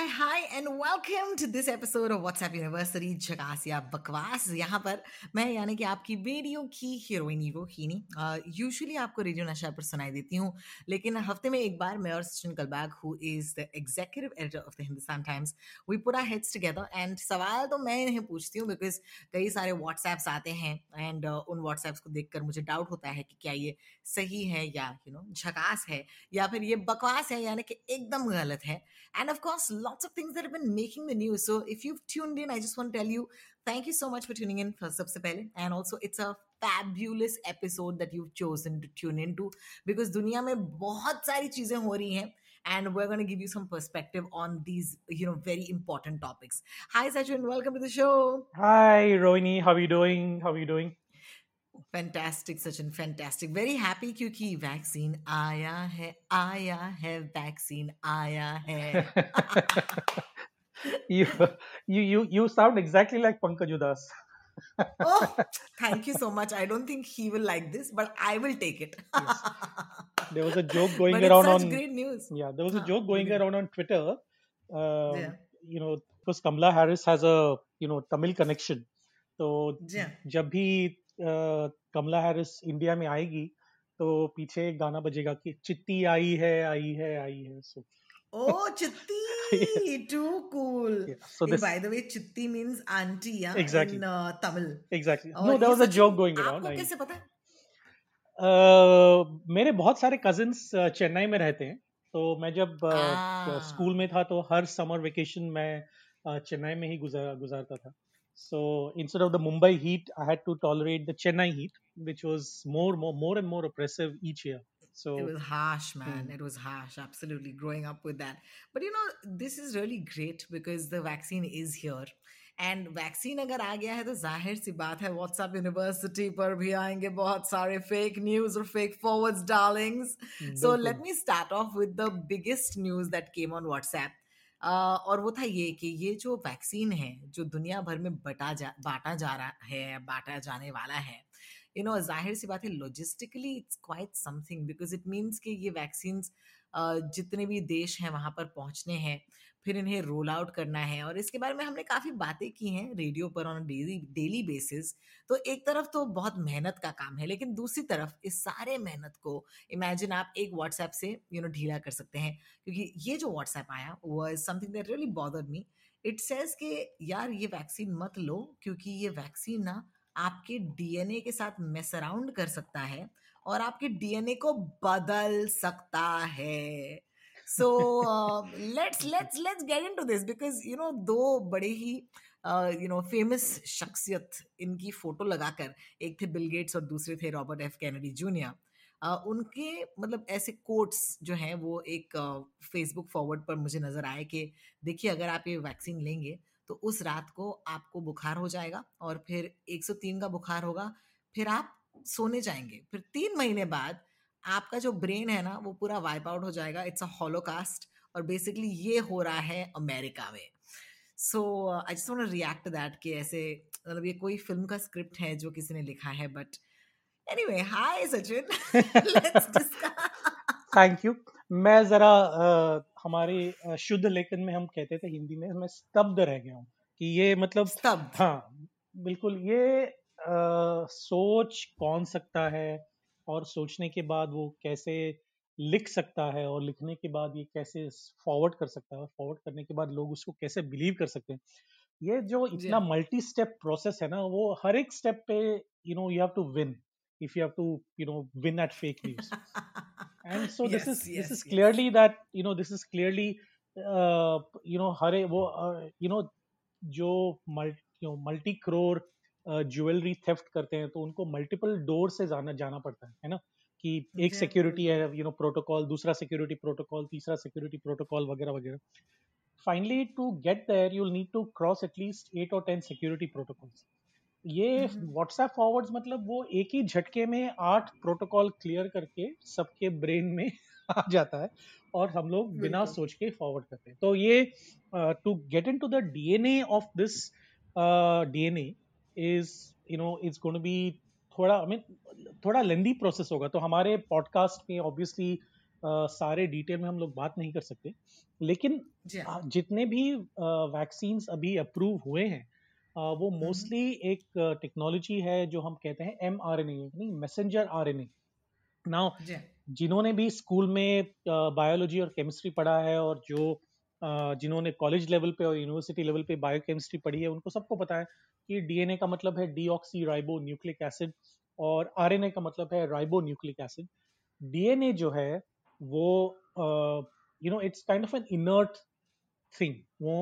hi hi and welcome to this episode of WhatsApp university झकास या बकवास यहाँ पर मैं यानी कि आपकी रेडियो की हीरोइनी रोहिणी यूजुअली आपको रेडियो नशा पर सुनाई देती हूँ लेकिन हफ़्ते में एक बार मैं और Sachin Kalbag who is the executive editor of the Hindustan Times we our heads together and सवाल तो मैं इन्हें पूछती हूँ बिकॉज़ कई सारे व्हाट्सएप्स आते हैं एंड uh, उन व्हाट्सएप्स को देखकर मुझे डाउट होता है कि क्या ये सही है या यू नो झकास है या फिर ये बकवास है यानी कि एकदम गलत है। And of course lots of things that have been making the news. So if you've tuned in, I just want to tell you, thank you so much for tuning in for सबसे पहले. And also, it's a fabulous episode that you've chosen to tune into because दुनिया में बहुत सारी चीजें हो रही हैं. And we're going to give you some perspective on these, you know, very important topics. Hi, Sachin. Welcome to the show. Hi, Rohini. How are you doing? How are you doing? Fantastic Sachin fantastic very happy क्योंकि vaccine आया है आया है vaccine आया है you, you, you, you sound exactly like Pankaj Udas. oh thank you so much i don't think he will like this but i will take it Yes. There was a joke going but around it's such on great news yeah, there was a Huh, joke going okay. around on Twitter. Um, Yeah. You know, because Kamala Harris has a you know Tamil connection. तो Yeah. जब भी कमला Harris India में आएगी तो पीछे एक गाना बजेगा कि चित्ती आई है आई है आई है so oh chitti too cool by the way chitti means aunty या in Tamil exactly no that was a joke going around आपको कैसे पता Uh, मेरे बहुत सारे कजिन्स चेन्नई में रहते हैं तो मैं जब स्कूल uh, में था तो हर समर वेकेशन मैं चेन्नई में ही गुजार गुजारता था। So instead of the Mumbai heat I had to tolerate the Chennai heat which was more more more and more oppressive each year so It was harsh, man. Hmm. It was harsh, absolutely, growing up with that. But you know, this is really great because the vaccine is here. And vaccine अगर आ गया है तो जाहिर सी बात है WhatsApp university पर भी आएंगे बहुत सारे फेक न्यूज और फेक फॉरवर्ड्स डार्लिंग्स सो बिल्कुल। Let me start off with the biggest news that came on WhatsApp और वो था ये कि ये जो वैक्सीन है, जो दुनिया भर में बटा जा, बांटा जा रहा है, बांटा जाने वाला है यू नो ज़ाहिर सी बात है logistically it's quite something because it means कि ये वैक्सीन जितने भी देश हैं वहाँ पर पहुँचने हैं फिर इन्हें रोल आउट करना है और इसके बारे में हमने काफ़ी बातें की हैं रेडियो पर ऑन डेली डेली बेसिस तो एक तरफ़ तो बहुत मेहनत का काम है, लेकिन दूसरी तरफ़ इस सारे मेहनत को इमेजिन आप एक व्हाट्सएप से यू नो ढीला कर सकते हैं। क्योंकि ये जो व्हाट्सएप आया वो something that really bother me it says कि, यार, ये वैक्सीन मत लो, क्योंकि ये वैक्सीन ना आपके डीएनए के साथ मेस अराउंड कर सकता है और आपके डीएनए को बदल सकता है। So let's let's let's get into this because you know दो बड़े ही यू नो फ़ेमस शख्सियत इनकी फ़ोटो लगाकर, एक थे बिल गेट्स और दूसरे थे रॉबर्ट एफ़ कैनेडी जूनियर उनके मतलब ऐसे कोट्स जो हैं, वो एक फेसबुक फॉरवर्ड पर मुझे नज़र आए कि, देखिए, अगर आप ये वैक्सीन लेंगे तो उस रात को आपको बुखार हो जाएगा और फिर 103 का बुखार होगा, फिर आप सोने जाएँगे। फिर तीन महीने बाद आपका जो ब्रेन है ना वो पूरा वाइप आउट हो जाएगा। इट्स अ हॉलोकास्ट और बेसिकली ये हो रहा है अमेरिका में। So I just want to react that कि ऐसे मतलब ये कोई फ़िल्म का स्क्रिप्ट है जो किसी ने लिखा है but anyway hi Sachin let's discuss thank you मैं जरा अह, हमारे शुद्ध लेखन में हम कहते थे हिंदी में मैं स्तब्ध रह गया हूँ कि ये मतलब स्तब्ध। हाँ बिल्कुल ये अह, सोच कौन सकता है? और सोचने के बाद वो कैसे लिख सकता है और लिखने के बाद ये कैसे फॉरवर्ड कर सकता है और फॉरवर्ड करने के बाद लोग उसको कैसे बिलीव कर सकते हैं। ये जो इतना मल्टी स्टेप प्रोसेस है ना वो हर एक स्टेप पे you know you have to win if you have to you know win at fake news and so this Yes, is this yes, is yes. clearly that you know this is clearly uh, you know हर वो uh, you know जो multi you know, multi crore jewellery theft करते हैं तो उनको multiple door से जाना जाना पड़ता है है ना? कि एक सिक्योरिटी है यू नो प्रोटोकॉल दूसरा सिक्योरिटी प्रोटोकॉल तीसरा सिक्योरिटी प्रोटोकॉल वगैरह वगैरह। Finally to get there you to cross at least 8 or 10 security protocols. ये व्हाट्सएप फॉरवर्ड्स मतलब वो एक ही झटके में आठ प्रोटोकॉल क्लियर करके सबके ब्रेन में आ जाता है और हम लोग बिना सोच के फॉरवर्ड करते हैं। तो ये to get into the DNA of this DNA is you know it's going to be थोड़ा आई मीन थोड़ा लेंदी प्रोसेस होगा। तो हमारे पॉडकास्ट में ऑब्वियसली सारे डिटेल में हम लोग बात नहीं कर सकते। लेकिन हाँ। जितने भी वैक्सीन्स अभी अप्रूव हुए हैं वो मोस्टली एक टेक्नोलॉजी है जो हम कहते हैं M R N A messenger R N A now. जिन्होंने भी स्कूल में बायोलॉजी और केमिस्ट्री पढ़ा है और जो जिन्होंने कॉलेज लेवल पे और यूनिवर्सिटी लेवल पे बायोकेमिस्ट्री पढ़ी है उनको सबको पता है। कि डीएनए का मतलब है डीऑक्सी राइबो न्यूक्लिक एसिड और आरएनए का मतलब है राइबो न्यूक्लिक एसिड। डीएनए जो है वो you know it's kind of an inert thing वो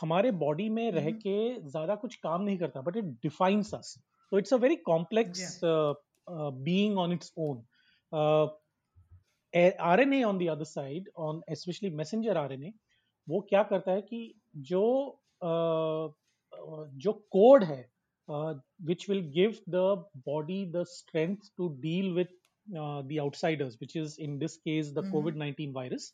हमारे बॉडी में रह हम्म। के ज़्यादा कुछ काम नहीं करता बट इट डिफाइंस अस तो it's a very complex being on its own RNA on the other side, on especially messenger RNA, वो क्या करता है कि जो uh, जो कोड है which will give the body the strength to deal with the outsiders which is in this case the covid nineteen virus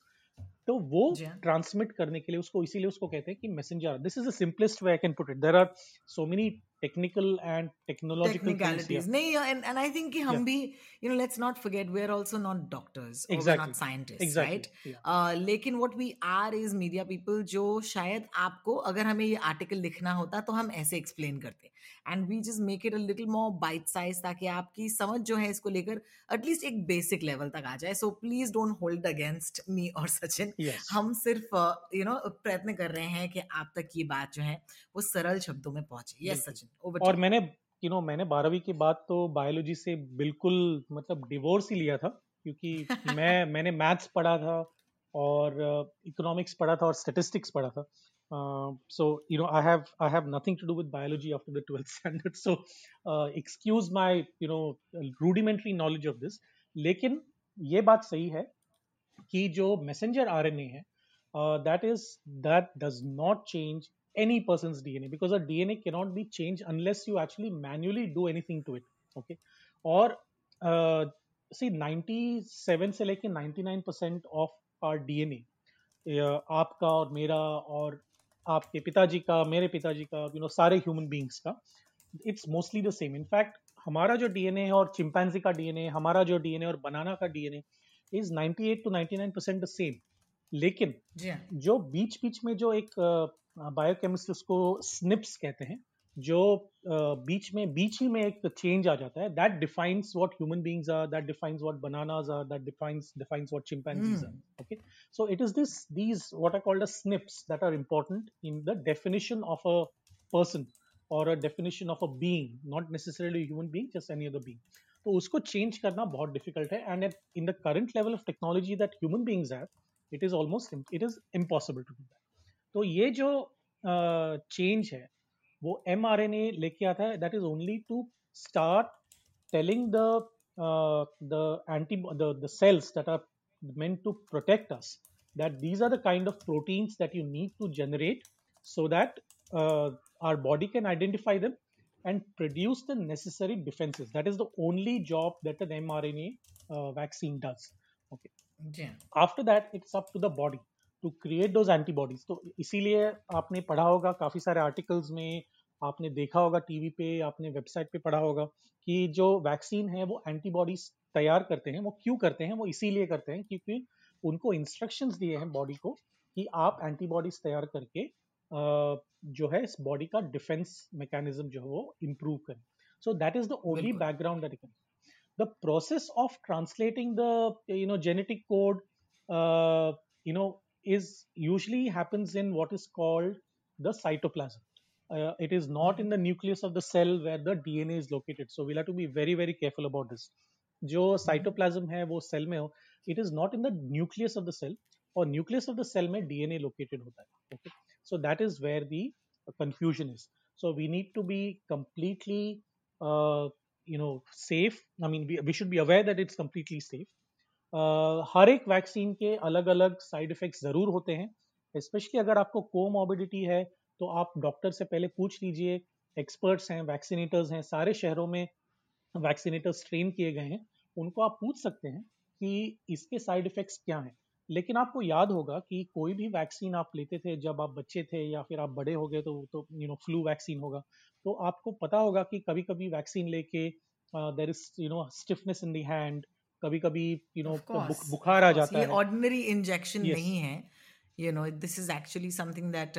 तो वो ट्रांसमिट हाँ। करने के लिए उसको इसीलिए उसको कहते हैं कि messenger this is the simplest way I can put it there are so many technical and technological नहीं and and I think कि हम. भी you know let's not forget we are also not doctors or we're Exactly. not scientists exactly right uh, लेकिन what we are is media people जो शायद आपको अगर हमें ये आर्टिकल लिखना होता तो हम ऐसे एक्सप्लेन करते and we just make it a little more bite size ताकि आपकी समझ जो है इसको लेकर एटलीस्ट एक बेसिक लेवल तक आ जाए। So please don't hold against me और सचिन। हम सिर्फ़ यू नो प्रयत्न कर रहे हैं कि आप तक ये बात जो है वो सरल शब्दों में पहुँचे। यस। सचिन और. मैंने यू नो मैंने बारहवीं के बाद तो बायोलॉजी से बिल्कुल मतलब डिवोर्स ही लिया था क्योंकि मैं मैंने मैथ्स पढ़ा था और इकोनॉमिक्स पढ़ा था और स्टेटिस्टिक्स पढ़ा था। So you know I have I have nothing to do with biology after the twelfth standard so excuse my you know rudimentary knowledge of this लेकिन ये बात सही है कि जो मैसेंजर आरएनए है that is that does not change any person's DNA because a DNA cannot be changed unless you actually manually do anything to it. Okay, और uh, see 97 से लेके 99 percent of our DNA uh, आपका और मेरा और आपके पिताजी का मेरे पिताजी का यू नो सारे ह्यूमन बींग्स का। It's mostly the same in fact हमारा जो डीएनए है और चिंपैंजी का डीएनए हमारा जो डीएनए और बनाना का DNA is 98 to 99 percent the same लेकिन जी हाँ। जो बीच बीच में जो एक बायोकेमिस्ट उसको स्निप्स कहते हैं जो बीच में बीच ही में एक चेंज आ जाता है। That defines what human beings are that defines what bananas are that defines defines what chimpanzees are okay so it is this these what are called a snips that are important in the definition of a person और a definition of a being not necessarily human being just any other being तो उसको change करना बहुत difficult है and in the current level of technology that human beings have it is almost it is impossible to do that तो ये जो change uh, है वो एम आर एन ए लेके आता है that is only to start telling the the that are meant to protect us that these are the kind of protein that you need to generate so that our body can identify them and produce the necessary defences that is the only job that an M R N A vaccine does okay after that it's up to the body to create those antibodies तो इसीलिए आपने पढ़ा होगा काफ़ी सारे articles में आपने देखा होगा टीवी पे आपने वेबसाइट पे पढ़ा होगा कि जो वैक्सीन है वो एंटीबॉडीज तैयार करते हैं वो क्यों करते हैं वो इसीलिए करते हैं क्योंकि उनको इंस्ट्रक्शंस दिए हैं बॉडी को कि आप एंटीबॉडीज तैयार करके जो है इस बॉडी का डिफेंस मैकेनिज्म जो है वो इम्प्रूव करें। So that is the only background that can the process of translating the you know genetic code uh, you know is usually happens in what is called the cytoplasm uh, it is not in the nucleus of the cell where the dna is located so we'll have to be very very careful about this जो cytoplasm है वो cell में हो it is not in the nucleus of the cell और nucleus of the cell में DNA located होता है okay so that is where the confusion is so we need to be completely uh, you know safe i mean we, we should be aware that it's completely safe uh, हर एक vaccine के अलग अलग side effects ज़रूर होते हैं specially अगर आपको कोमॉर्बिडिटी है तो आप डॉक्टर से पहले पूछ लीजिए एक्सपर्ट्स हैं वैक्सीनेटर्स हैं सारे शहरों में वैक्सीनेटर्स ट्रेन किए गए हैं उनको आप पूछ सकते हैं कि इसके साइड इफेक्ट्स क्या हैं। लेकिन आपको याद होगा कि कोई भी वैक्सीन आप लेते थे जब आप बच्चे थे या फिर आप बड़े हो गए तो तो यू नो फ्लू वैक्सीन होगा। तो आपको पता होगा कि कभी कभी वैक्सीन लेके there is you know stiffness in the hand कभी कभी यू नो बुखार आ जाता है। Ordinary injection. नहीं है। You know this is actually something that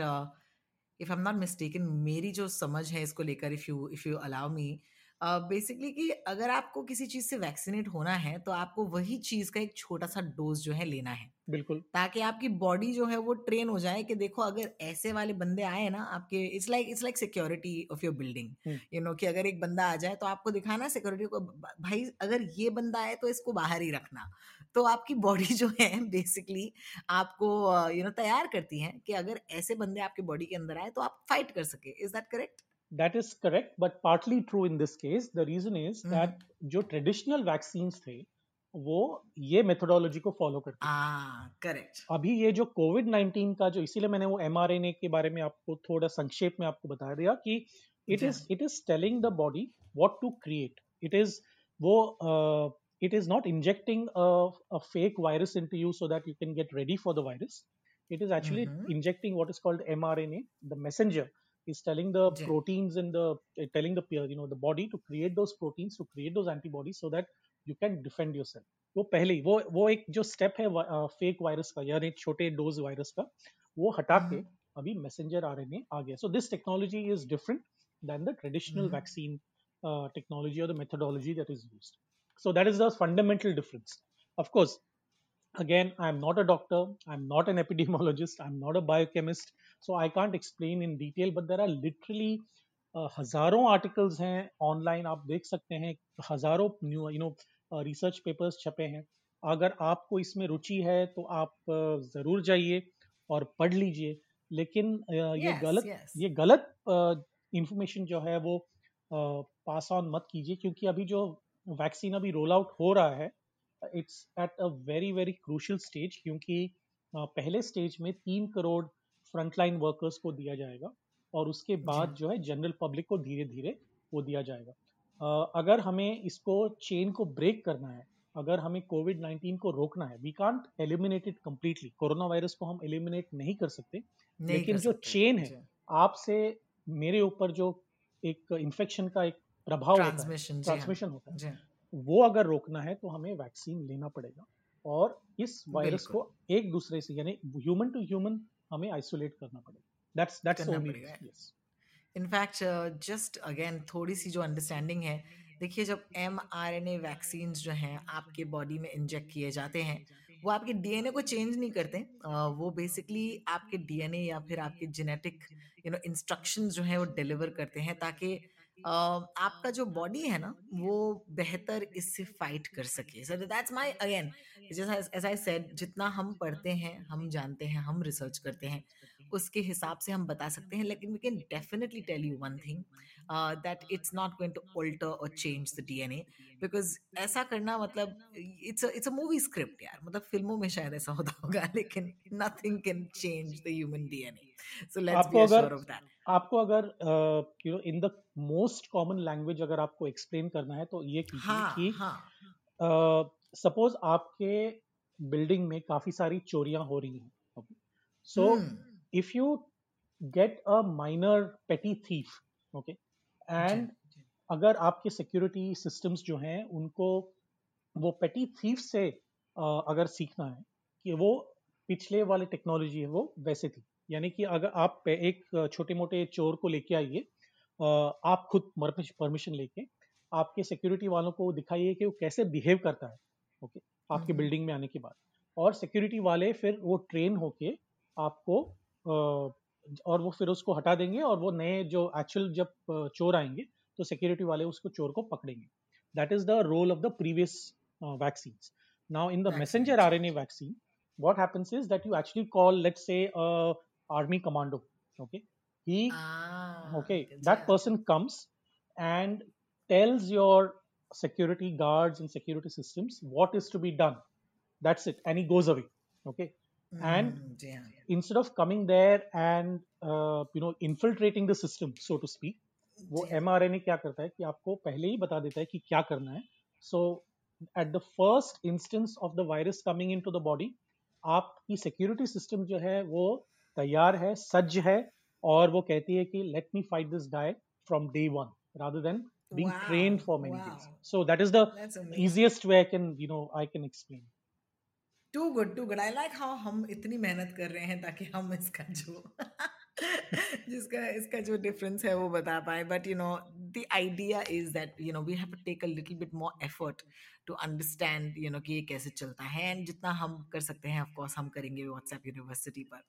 if I am not mistaken मेरी जो समझ है इसको लेकर if you if you allow me basically कि अगर आपको किसी चीज़ से वैक्सीनेट होना है तो आपको वही चीज़ का एक छोटा सा डोज जो है लेना है। बिल्कुल। ताकि आपकी बॉडी जो है वो ट्रेन हो जाए कि देखो अगर ऐसे वाले बंदे आए ना आपके it's like it's like security of your building you know कि अगर एक बंदा आ जाए तो आपको दिखाना सिक्योरिटी को भाई अगर ये बंदा आए तो इसको बाहर ही रखना। तो आपकी बॉडी जो है बेसिकली आपको यू नो तैयार करती है कि अगर ऐसे बंदे आपके बॉडी के अंदर आए तो आप फाइट कर सके। Is that correct? That is correct but partly true in this case. The reason is mm-hmm. that जो ट्रेडिशनल वैक्सीन्स थे वो ये मेथोडोलॉजी को फॉलो करते हैं करेक्ट अभी ये जो कोविड 19 का जो इसीलिए मैंने वो एम के बारे में आपको थोड़ा संक्षेप में आपको बता दिया कि it is it is telling the body what to create it is वो it is not injecting a, a fake virus into you so that you can get ready for the virus it is actually mm-hmm. injecting what is called mrna the messenger is telling the yeah. proteins in the uh, telling the you know the body to create those proteins to create those antibodies so that you can defend yourself वो पहले ही वो वो एक जो step है fake virus का यानी छोटे डोज वायरस का वो हटा के अभी मैसेंजर आरएनए आ गया so this technology is different than the traditional vaccine technology or the methodology that is used. So that is the fundamental difference. Of course, again, I'm not a doctor, I'm not an epidemiologist, I'm not a biochemist, so I can't explain in detail, but there are literally uh, हज़ारों articles हैं online आप देख सकते हैं हज़ारों new you know research papers छपे हैं अगर आपको इसमें रुचि है तो आप uh, ज़रूर जाइए और पढ़ लीजिए लेकिन uh, ये गलत yes. ये गलत इंफॉर्मेशन uh, जो है वो पास ऑन मत कीजिए क्योंकि अभी जो वैक्सीन अभी रोल आउट हो रहा है it's at a very very crucial stage क्योंकि पहले स्टेज में तीन करोड़ फ्रंटलाइन वर्कर्स को दिया जाएगा और उसके बाद जो है जनरल पब्लिक को धीरे धीरे वो दिया जाएगा। अगर हमें इसको चेन को ब्रेक करना है अगर हमें कोविड 19 को रोकना है we can't eliminate it completely corona virus को हम एलिमिनेट नहीं कर सकते नहीं लेकिन कर जो चेन है आपसे मेरे ऊपर जो एक इन्फेक्शन का एक प्रभाव ट्रांसमिशन ट्रांसमिशन होता है। वो अगर रोकना है तो हमें वैक्सीन लेना पड़ेगा और इस वायरस को एक दूसरे से यानी ह्यूमन टू ह्यूमन हमें आइसोलेट करना पड़ेगा। That's that's only yes in fact just again थोड़ी सी जो अंडरस्टैंडिंग है देखिए जब M R N A vaccine जो हैं आपके बॉडी में इंजेक्ट किए जाते हैं वो आपके डीएनए को चेंज नहीं करते वो बेसिकली आपके डीएनए या फिर आपके जेनेटिक यू नो इंस्ट्रक्शंस जो हैं वो डिलीवर करते हैं ताकि आपका जो बॉडी है ना, वो बेहतर इससे फाइट कर सके। Sir that's my again as I said जितना हम पढ़ते हैं, हम जानते हैं, हम रिसर्च करते हैं, उसके हिसाब से हम बता सकते हैं, लेकिन we can definitely tell you one thing that it's not going to alter or change the DNA because ऐसा करना मतलब it's it's a movie script यार। मतलब फ़िल्मों में शायद ऐसा होता होगा लेकिन nothing can change the human DNA so let's be assure of that आपको अगर you know in the most common language अगर आपको एक्सप्लेन करना है तो ये कीजिए हाँ, कि सपोज़ हाँ. uh, आपके बिल्डिंग में काफ़ी सारी चोरियाँ हो रही हैं so if you get a minor petty thief okay and अगर आपके सिक्योरिटी सिस्टम्स जो हैं उनको वो पेटी थीफ से अगर सीखना है कि वो पिछले वाली टेक्नोलॉजी है वो वैसे थी। यानी कि अगर आप एक छोटे मोटे चोर को लेके आइए आप खुद परमिशन लेके आपके सिक्योरिटी वालों को दिखाइए कि वो कैसे बिहेव करता है ओके आपके बिल्डिंग हम्म। में आने के बाद। और सिक्योरिटी वाले फिर वो ट्रेन होके आपको और वो फिर उसको हटा देंगे और वो नए जो एक्चुअल जब चोर आएँगे तो सिक्योरिटी वाले उसको चोर को पकड़ेंगे that is the role of the previous vaccine now in the messenger R N A vaccine what happens is that you actually call let's say a army commando okay he ah, okay that person comes and tells your security guards and security systems what is to be done that's it and he goes away okay mm, and instead of coming there and uh, you know infiltrating the system so to speak वो M क्या करता है कि आपको पहले ही बता देता है कि क्या करना है so at the first instance of the virus coming into the body आपकी सिक्योरिटी सिस्टम जो है वो तैयार है सज्ज है और वो कहती है कि let me fight this guy from day one rather than being wow, trained for many wow days so that is the easiest way i can you know i can explain too good too good I like how हम इतनी मेहनत कर रहे हैं ताकि हम इसका जो जिसका, इसका जो डिफरेंस है वो बता पाए। But you know the idea is that you know we have to take a little bit more effort to understand you know कि ये कैसे चलता है। एंड जितना हम कर सकते हैं ऑफकोर्स हम करेंगे व्हाट्सएप यूनिवर्सिटी पर।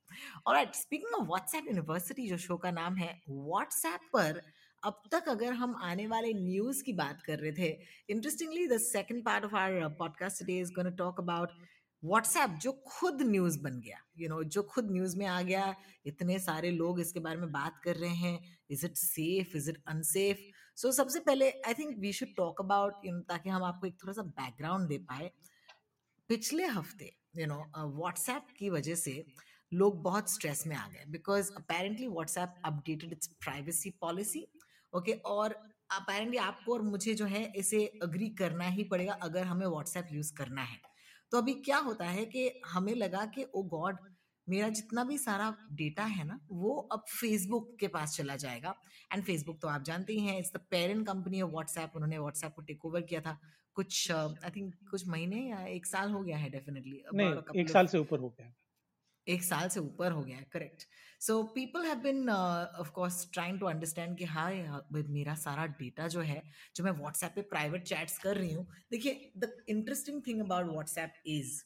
Alright speaking of WhatsApp university जो शो का नाम है व्हाट्सएप पर अब तक अगर हम आने वाले न्यूज़ की बात कर रहे थे interestingly the second part of our podcast today is gonna talk about WhatsApp जो खुद न्यूज़ बन गया। यू you नो know, जो खुद न्यूज़ में आ गया इतने सारे लोग इसके बारे में बात कर रहे हैं is it safe is it unsafe so सबसे पहले I think we should talk about you know ताकि हम आपको एक थोड़ा सा बैकग्राउंड दे पाए। पिछले हफ़्ते यू नो व्हाट्सएप की वजह से लोग बहुत स्ट्रेस में आ गए। Because apparently WhatsApp updated its privacy policy okay और अपेरेंटली आपको और मुझे जो है इसे अग्री करना ही पड़ेगा अगर हमें व्हाट्सएप यूज़ करना है। तो अभी क्या होता है कि हमें लगा कि ओ गॉड मेरा जितना भी सारा डेटा है ना वो अब फेसबुक के पास चला जाएगा। एंड फेसबुक तो आप जानते ही हैं it's the parent company of WhatsApp उन्होंने व्हाट्सएप को टेक ओवर किया था कुछ आई थिंक कुछ महीने या एक साल हो गया है डेफिनेटली एक साल से ऊपर हो गया एक साल से ऊपर हो गया है correct so people have been of course trying to understand कि हाँ मेरा सारा डेटा जो है, जो मैं व्हाट्सएप पे प्राइवेट चैट्स कर रही हूँ, देखिए the interesting thing about WhatsApp is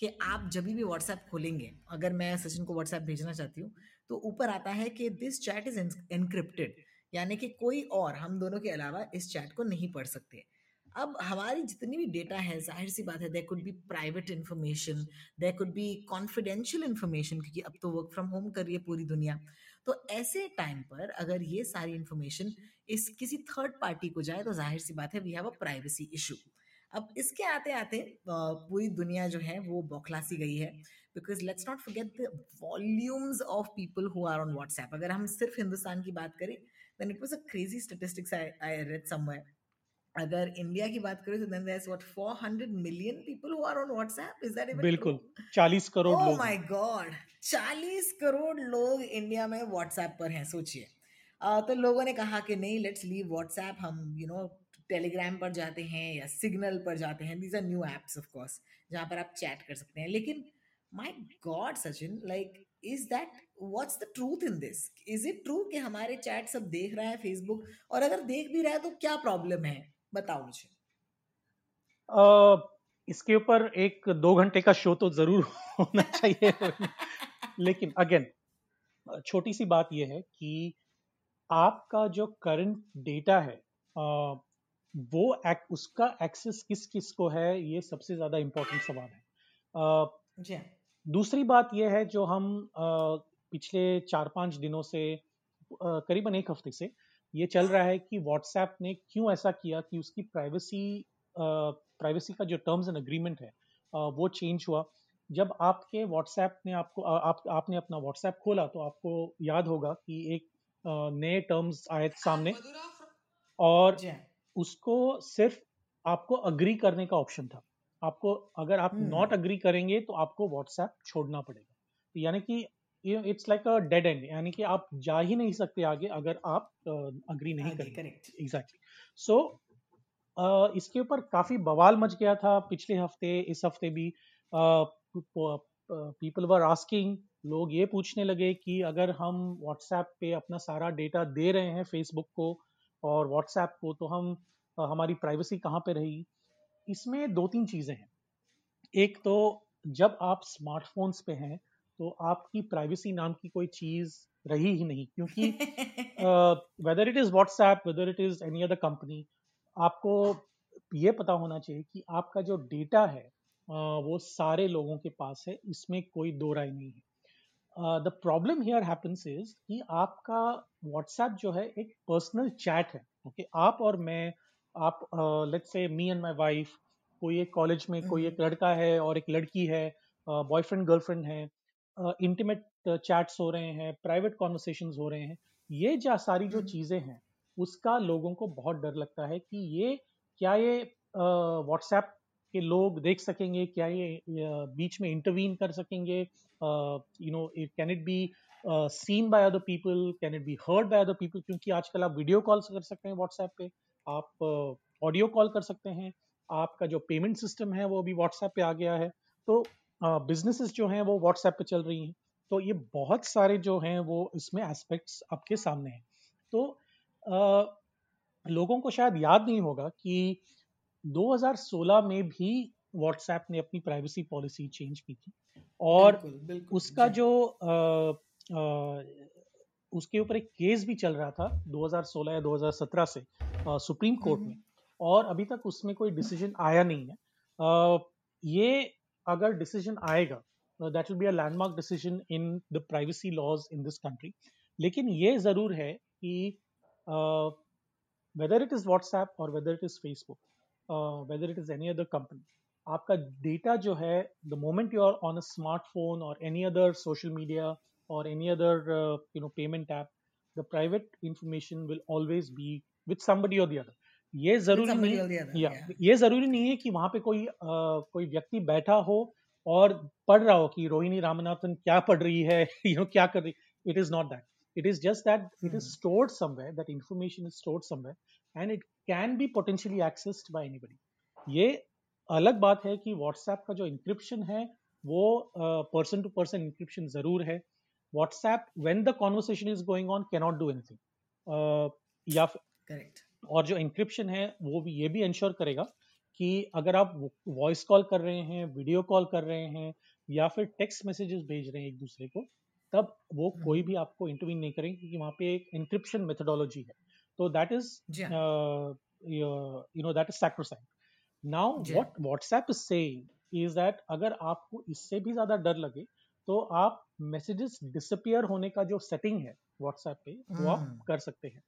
कि आप जब भी व्हाट्सएप खोलेंगे, अगर मैं सचिन को व्हाट्सएप भेजना चाहती हूँ तो ऊपर आता है कि दिस चैट इज़ एनक्रिप्टेड यानी कि कोई और, हम दोनों के अलावा इस चैट को नहीं पढ़ सकते। अब हमारी जितनी भी डेटा है, ज़ाहिर सी बात है there could be private information there could be confidential information क्योंकि अब तो वर्क फ्रॉम होम कर रही है पूरी दुनिया। तो ऐसे टाइम पर अगर ये सारी इन्फॉर्मेशन इस किसी थर्ड पार्टी को जाए तो ज़ाहिर सी बात है we have a privacy issue अब इसके आते आते पूरी दुनिया जो है, वो बौखला सी गई है। Because let's not forget the volumes of people who are on WhatsApp अगर हम सिर्फ़ हिंदुस्तान की बात करें then it was a crazy statistics I read somewhere अगर इंडिया की बात करें तो then there is what 400 million people who are on WhatsApp is that even बिल्कुल। 40 करोड़ ओह लोग माय गॉड 40 करोड़ लोग इंडिया में व्हाट्सएप पर हैं सोचिए। uh, तो लोगों ने कहा कि नहीं लेट्स लीव व्हाट्सएप हम यू नो टेलीग्राम पर जाते हैं या सिग्नल पर जाते हैं। These are new apps of course जहाँ पर आप चैट कर सकते हैं। लेकिन my God Sachin like is that what's the truth in this is it true कि हमारे चैट सब देख रहा है फेसबुक और अगर देख भी रहा है तो क्या प्रॉब्लम है? बताओ मुझे। uh, इसके ऊपर एक दो घंटे का शो तो ज़रूर होना चाहिए। लेकिन अगेन छोटी सी बात यह है कि आपका जो करंट डेटा है वो एक, उसका एक्सेस किस किस को है ये सबसे ज़्यादा इम्पोर्टेंट सवाल है। जी हाँ। दूसरी बात यह है जो हम पिछले चार पाँच दिनों से करीबन एक हफ़्ते से ये चल रहा है कि व्हाट्सएप ने क्यों ऐसा किया कि उसकी प्राइवेसी प्राइवेसी का जो टर्म्स एंड अग्रीमेंट है वो चेंज हुआ। जब आपके व्हाट्सएप ने आपको आप आपने अपना व्हाट्सएप खोला तो आपको याद होगा कि एक नए टर्म्स आए सामने और उसको सिर्फ़ आपको अग्री करने का ऑप्शन था। आपको अगर आप नॉट अग्री करेंगे तो आपको व्हाट्सएप छोड़ना पड़ेगा। तो यानी कि it's like a dead end यानी कि आप जा ही नहीं सकते आगे अगर आप अग्री नहीं करेंगे। एग्जैक्टली सो इसके ऊपर काफ़ी बवाल मच गया था पिछले हफ़्ते इस हफ़्ते भी पीपल वर आस्किंग लोग ये पूछने लगे कि अगर हम व्हाट्सएप पे अपना सारा डेटा दे रहे हैं फेसबुक को और व्हाट्सएप को तो हम हमारी प्राइवेसी कहाँ पे रही? इसमें दो तीन चीज़ें हैं। एक तो जब आप स्मार्टफोन्स पे हैं तो आपकी प्राइवेसी नाम की कोई चीज़ रही ही नहीं क्योंकि whether it is WhatsApp whether it is any other company आपको ये पता होना चाहिए कि आपका जो डेटा है uh, वो सारे लोगों के पास है इसमें कोई दो राय नहीं है the problem here happens is कि आपका व्हाट्सएप जो है एक पर्सनल चैट है ओके okay? आप और मैं आप let's say me and my wife कोई एक कॉलेज में कोई एक लड़का है और एक लड़की है बॉयफ्रेंड uh, गर्लफ्रेंड है इंटीमेट चैट्स हो रहे हैं प्राइवेट कॉन्वर्सेशन हो रहे हैं ये जो सारी जो चीज़ें हैं उसका लोगों को बहुत डर लगता है कि ये क्या ये व्हाट्सएप के लोग देख सकेंगे क्या ये बीच में इंटरवीन कर सकेंगे you know it can it be seen by other people can it be heard by other people क्योंकि आजकल आप वीडियो कॉल कर सकते हैं व्हाट्सएप पे आप ऑडियो uh, कॉल कर सकते हैं आपका जो पेमेंट सिस्टम है वो अभी व्हाट्सएप पे आ गया है तो बिजनेसेस जो हैं वो व्हाट्सएप पे चल रही हैं। तो ये बहुत सारे जो हैं वो इसमें एस्पेक्ट्स आपके सामने हैं। तो आ, लोगों को शायद याद नहीं होगा कि 2016 में भी व्हाट्सएप ने अपनी प्राइवेसी पॉलिसी चेंज की थी और बिल्कुल, बिल्कुल, उसका जो। आ, आ, उसके ऊपर एक केस भी चल रहा था 2016 या 2017 से आ, सुप्रीम कोर्ट में और अभी तक उसमें कोई डिसीज़न आया नहीं है। uh, ये अगर डिसीज़न आएगा that will be a landmark decision in the privacy laws in this country लेकिन ये ज़रूर है कि whether it is WhatsApp or whether it is Facebook whether it is any other company आपका डेटा जो है the moment you are on a smartphone or any other social media or any other you know payment payment the private information will always be with somebody or the other. ये ज़रूरी नहीं या, ये ज़रूरी नहीं है कि वहाँ पे कोई आ, कोई व्यक्ति बैठा हो और पढ़ रहा हो कि रोहिणी रामनाथन क्या पढ़ रही है यू नो क्या कर रही it is not that it is just that it is stored somewhere that information is stored somewhere and it can be potentially accessed by anybody ये अलग बात है कि व्हाट्सएप का जो इंक्रिप्शन है वो पर्सन टू पर्सन इंक्रिप्शन ज़रूर है। WhatsApp when the conversation is going on cannot do anything या करेक्ट और जो इंक्रिप्शन है वो भी ये भी इंश्योर करेगा कि अगर आप वॉइस कॉल कर रहे हैं वीडियो कॉल कर रहे हैं या फिर टेक्स्ट मैसेजेस भेज रहे हैं एक दूसरे को तब वो हम्म। कोई भी आपको इंटरवीन नहीं करेंगे क्योंकि वहाँ पे एक इंक्रिप्शन मेथडोलॉजी है। तो that is you know that is sacrosanct now what WhatsApp is saying is that अगर आपको इससे भी ज़्यादा डर लगे तो आप मैसेजेस डिसअपियर होने का जो सेटिंग है व्हाट्सएप पे वो आप हम्म। कर सकते हैं।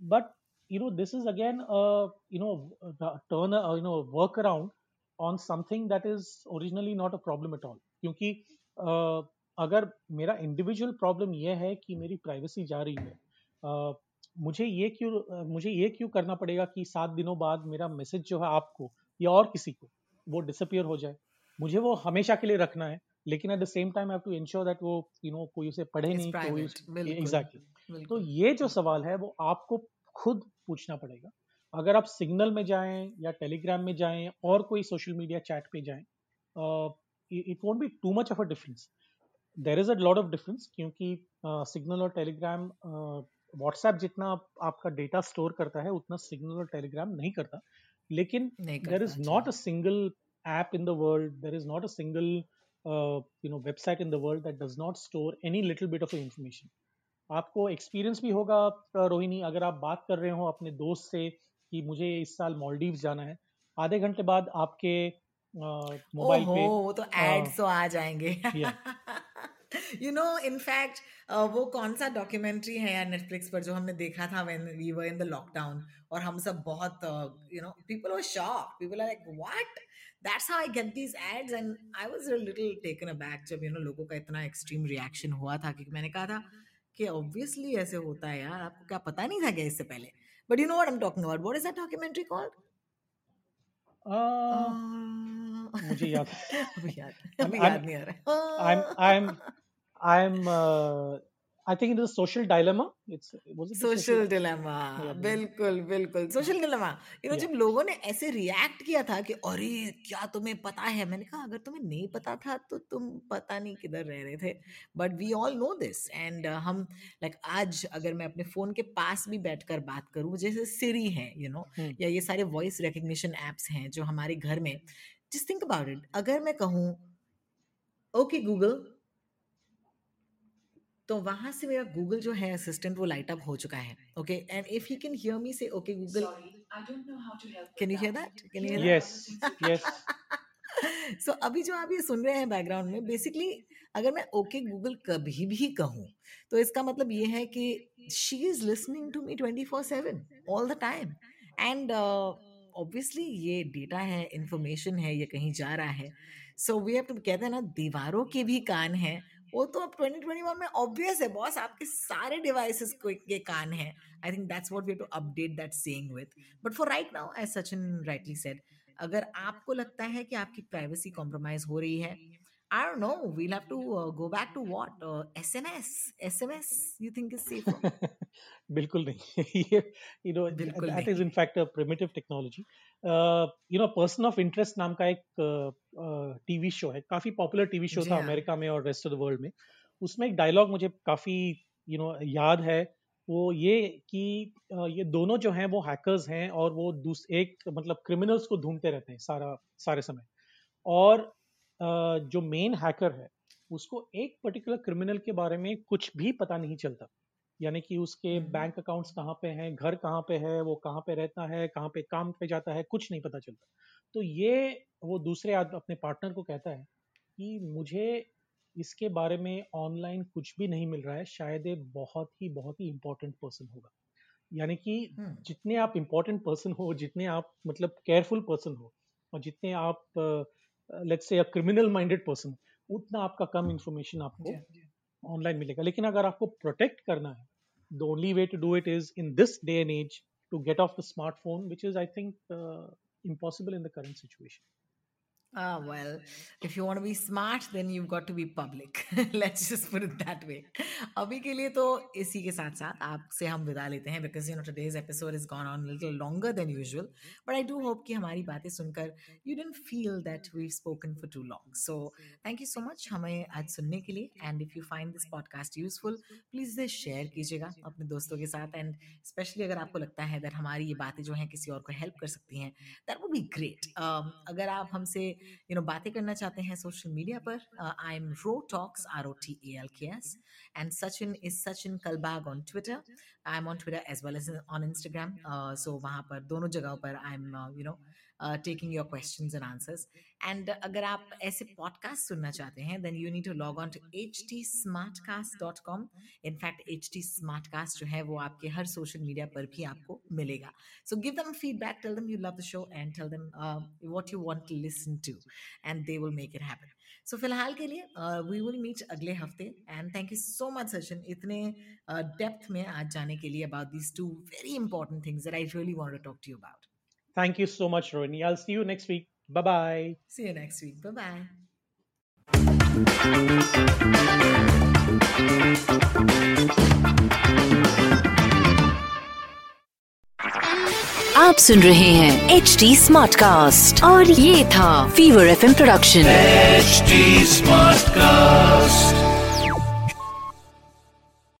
But you know this is again you know turn you know work around on something that is originally not a problem at all क्योंकि uh, अगर मेरा इंडिविजुअल प्रॉब्लम ये है कि मेरी प्राइवेसी जा रही है uh, मुझे ये क्यों मुझे ये क्यों करना पड़ेगा कि सात दिनों बाद मेरा मैसेज जो है आपको या और किसी को वो डिसअपियर हो जाए? मुझे वो हमेशा के लिए रखना है लेकिन at the same time have to ensure that वो यू you नो know, कोई उसे पढ़े नहीं कोई एग्जैक्टली तो ये जो सवाल है वो आपको खुद पूछना पड़ेगा। अगर आप सिग्नल में जाएँ या टेलीग्राम में जाएँ और कोई सोशल मीडिया चैट पे जाएँ it won't be too much of a difference there is a lot of difference क्योंकि सिग्नल uh, और टेलीग्राम व्हाट्सएप uh, जितना आप, आपका डेटा स्टोर करता है उतना सिग्नल और टेलीग्राम नहीं करता। लेकिन there is not a single app in the world there is not a single you know website in the world that does not store any little bit of information आपको experience भी होगा रोहिणी अगर आप बात कर रहे हो अपने दोस्त से कि मुझे इस साल मॉलडीव जाना है। आधे घंटे बाद आपके मोबाइल पे वो तो एड्स तो आ जाएँगे। यू नो इनफैक्ट वो कौन सा डॉक्यूमेंट्री है या नेटफ्लिक्स पर जो हमने देखा था when we were in the lockdown और हम सब बहुत you know people were shock people are like what that's how I get these ads and I was a little taken aback जब you know लोगों का इतना extreme reaction हुआ था कि मैंने कहा था कि ऑब्वियसली ऐसे होता है यार आपको क्या पता नहीं था क्या इससे पहले। But you know what I am talking about documentary called मुझे याद अभी याद नहीं आ रहा I think it is social dilemma. It's was it social, social dilemma. बिल्कुल बिल्कुल social dilemma. You know yeah. जब लोगों ने ऐसे रिएक्ट किया था कि अरे क्या तुम्हें पता है मैंने कहा अगर तुम्हें नहीं पता था तो तुम पता नहीं किधर रह रहे थे but we all know this and हम लाइक like, आज अगर मैं अपने फ़ोन के पास भी बैठकर बात करूँ जैसे सिरी है you you know know, hmm. या ये सारे वॉइस रिकग्निशन एप्स हैं जो हमारे घर में जस्ट थिंक अबाउट इट अगर मैं कहूँ ओके गूगल तो वहाँ से मेरा गूगल जो है असिस्टेंट वो लाइट अप हो चुका है okay and if he can hear me say okay Google can you hear that can you yes yes so अभी जो आप ये सुन रहे हैं बैकग्राउंड में बेसिकली अगर मैं ओके गूगल कभी भी कहूँ तो इसका मतलब ये है कि she is listening to me twenty four seven all the time and obviously ये डेटा है इंफॉर्मेशन है ये कहीं जा रहा है। सो वी हैव टू कहते हैं ना दीवारों के भी कान हैं। वो तो अब 2021 में ऑब्वियस है बॉस आपके सारे डिवाइसेस को के कान है। I think that's what we to update that saying with but for right now as Sachin rightly said अगर आपको लगता है कि आपकी प्राइवेसी कॉम्प्रोमाइज हो रही है I don't know. We'll have to uh, go back to what? Uh, SMS. SMS. You think is safer? बिल्कुल नहीं you know बिल्कुल that नहीं. is in fact a primitive technology uh, you know person of interest नाम का एक TV show है काफ़ी popular TV show था हाँ. अमेरिका में और रेस्ट ऑफ़ द वर्ल्ड में उसमें एक डायलॉग मुझे काफ़ी यू नो याद है वो ये कि uh, ये दोनों जो हैं वो हैकर्स हैं और वो एक मतलब क्रिमिनल्स को ढूंढते रहते हैं सारा सारे समय और जो मेन हैकर है उसको एक पर्टिकुलर क्रिमिनल के बारे में कुछ भी पता नहीं चलता। यानी कि उसके बैंक अकाउंट्स कहाँ पे हैं घर कहाँ पे है वो कहाँ पे रहता है कहाँ पे काम पे जाता है कुछ नहीं पता चलता। तो ये वो दूसरे आदमी अपने पार्टनर को कहता है कि मुझे इसके बारे में ऑनलाइन कुछ भी नहीं मिल रहा है शायद ये बहुत ही बहुत ही इंपॉर्टेंट पर्सन होगा। यानी कि जितने आप इम्पोर्टेंट पर्सन हो जितने आप मतलब केयरफुल पर्सन हो और जितने आप let's say criminal minded person उतना आपका कम इंफॉर्मेशन आपको ऑनलाइन मिलेगा। लेकिन अगर आपको प्रोटेक्ट करना है the only way to do it is in this day and age to get off the smartphone which is I think impossible in the current situation Ah, well, if you want to be smart, then you've got to be public. Let's just put it that way. अभी के लिए तो इसी के साथ साथ आपसे हम विदा लेते हैं because you know today's episode has gone on a little longer than usual. But I do hope कि हमारी बातें सुनकर you didn't feel that we've spoken for too long. So thank you so much हमें आज सुनने के लिए and if you find this podcast useful, please इसे share कीजिएगा अपने दोस्तों के साथ and especially अगर आपको लगता है that हमारी ये बातें जो हैं किसी और को help कर सकती हैं that would be great. Um, अगर आप हमसे यू नो बातें करना चाहते हैं सोशल मीडिया पर I am Ro talks R O T A L K S and Sachin is Sachin Kalbag on Twitter I am on Twitter as well as on Instagram so वहाँ पर दोनों जगहों पर I am you know taking your question and answers and अगर आप ऐसे podcast सुनना चाहते हैं then you need to log on to H T smart cast dot com in fact H T smart cast जो है वो आपके हर सोशल मीडिया पर भी आपको मिलेगा. So give them feedback tell them you love the show and tell them what you want to listen to and they will make it happen so फ़िलहाल के लिए वी विल मीट अगले हफ़्ते. And thank you so much Sachin इतने depth uh, में आज जाने के लिए about these two very important things that I really want to talk to you about Thank you so much, Rohini. I'll see you next week. Bye bye. See you next week. Bye bye. आप सुन रहे हैं H D smart cast और ये था fever F production HD Smartcast.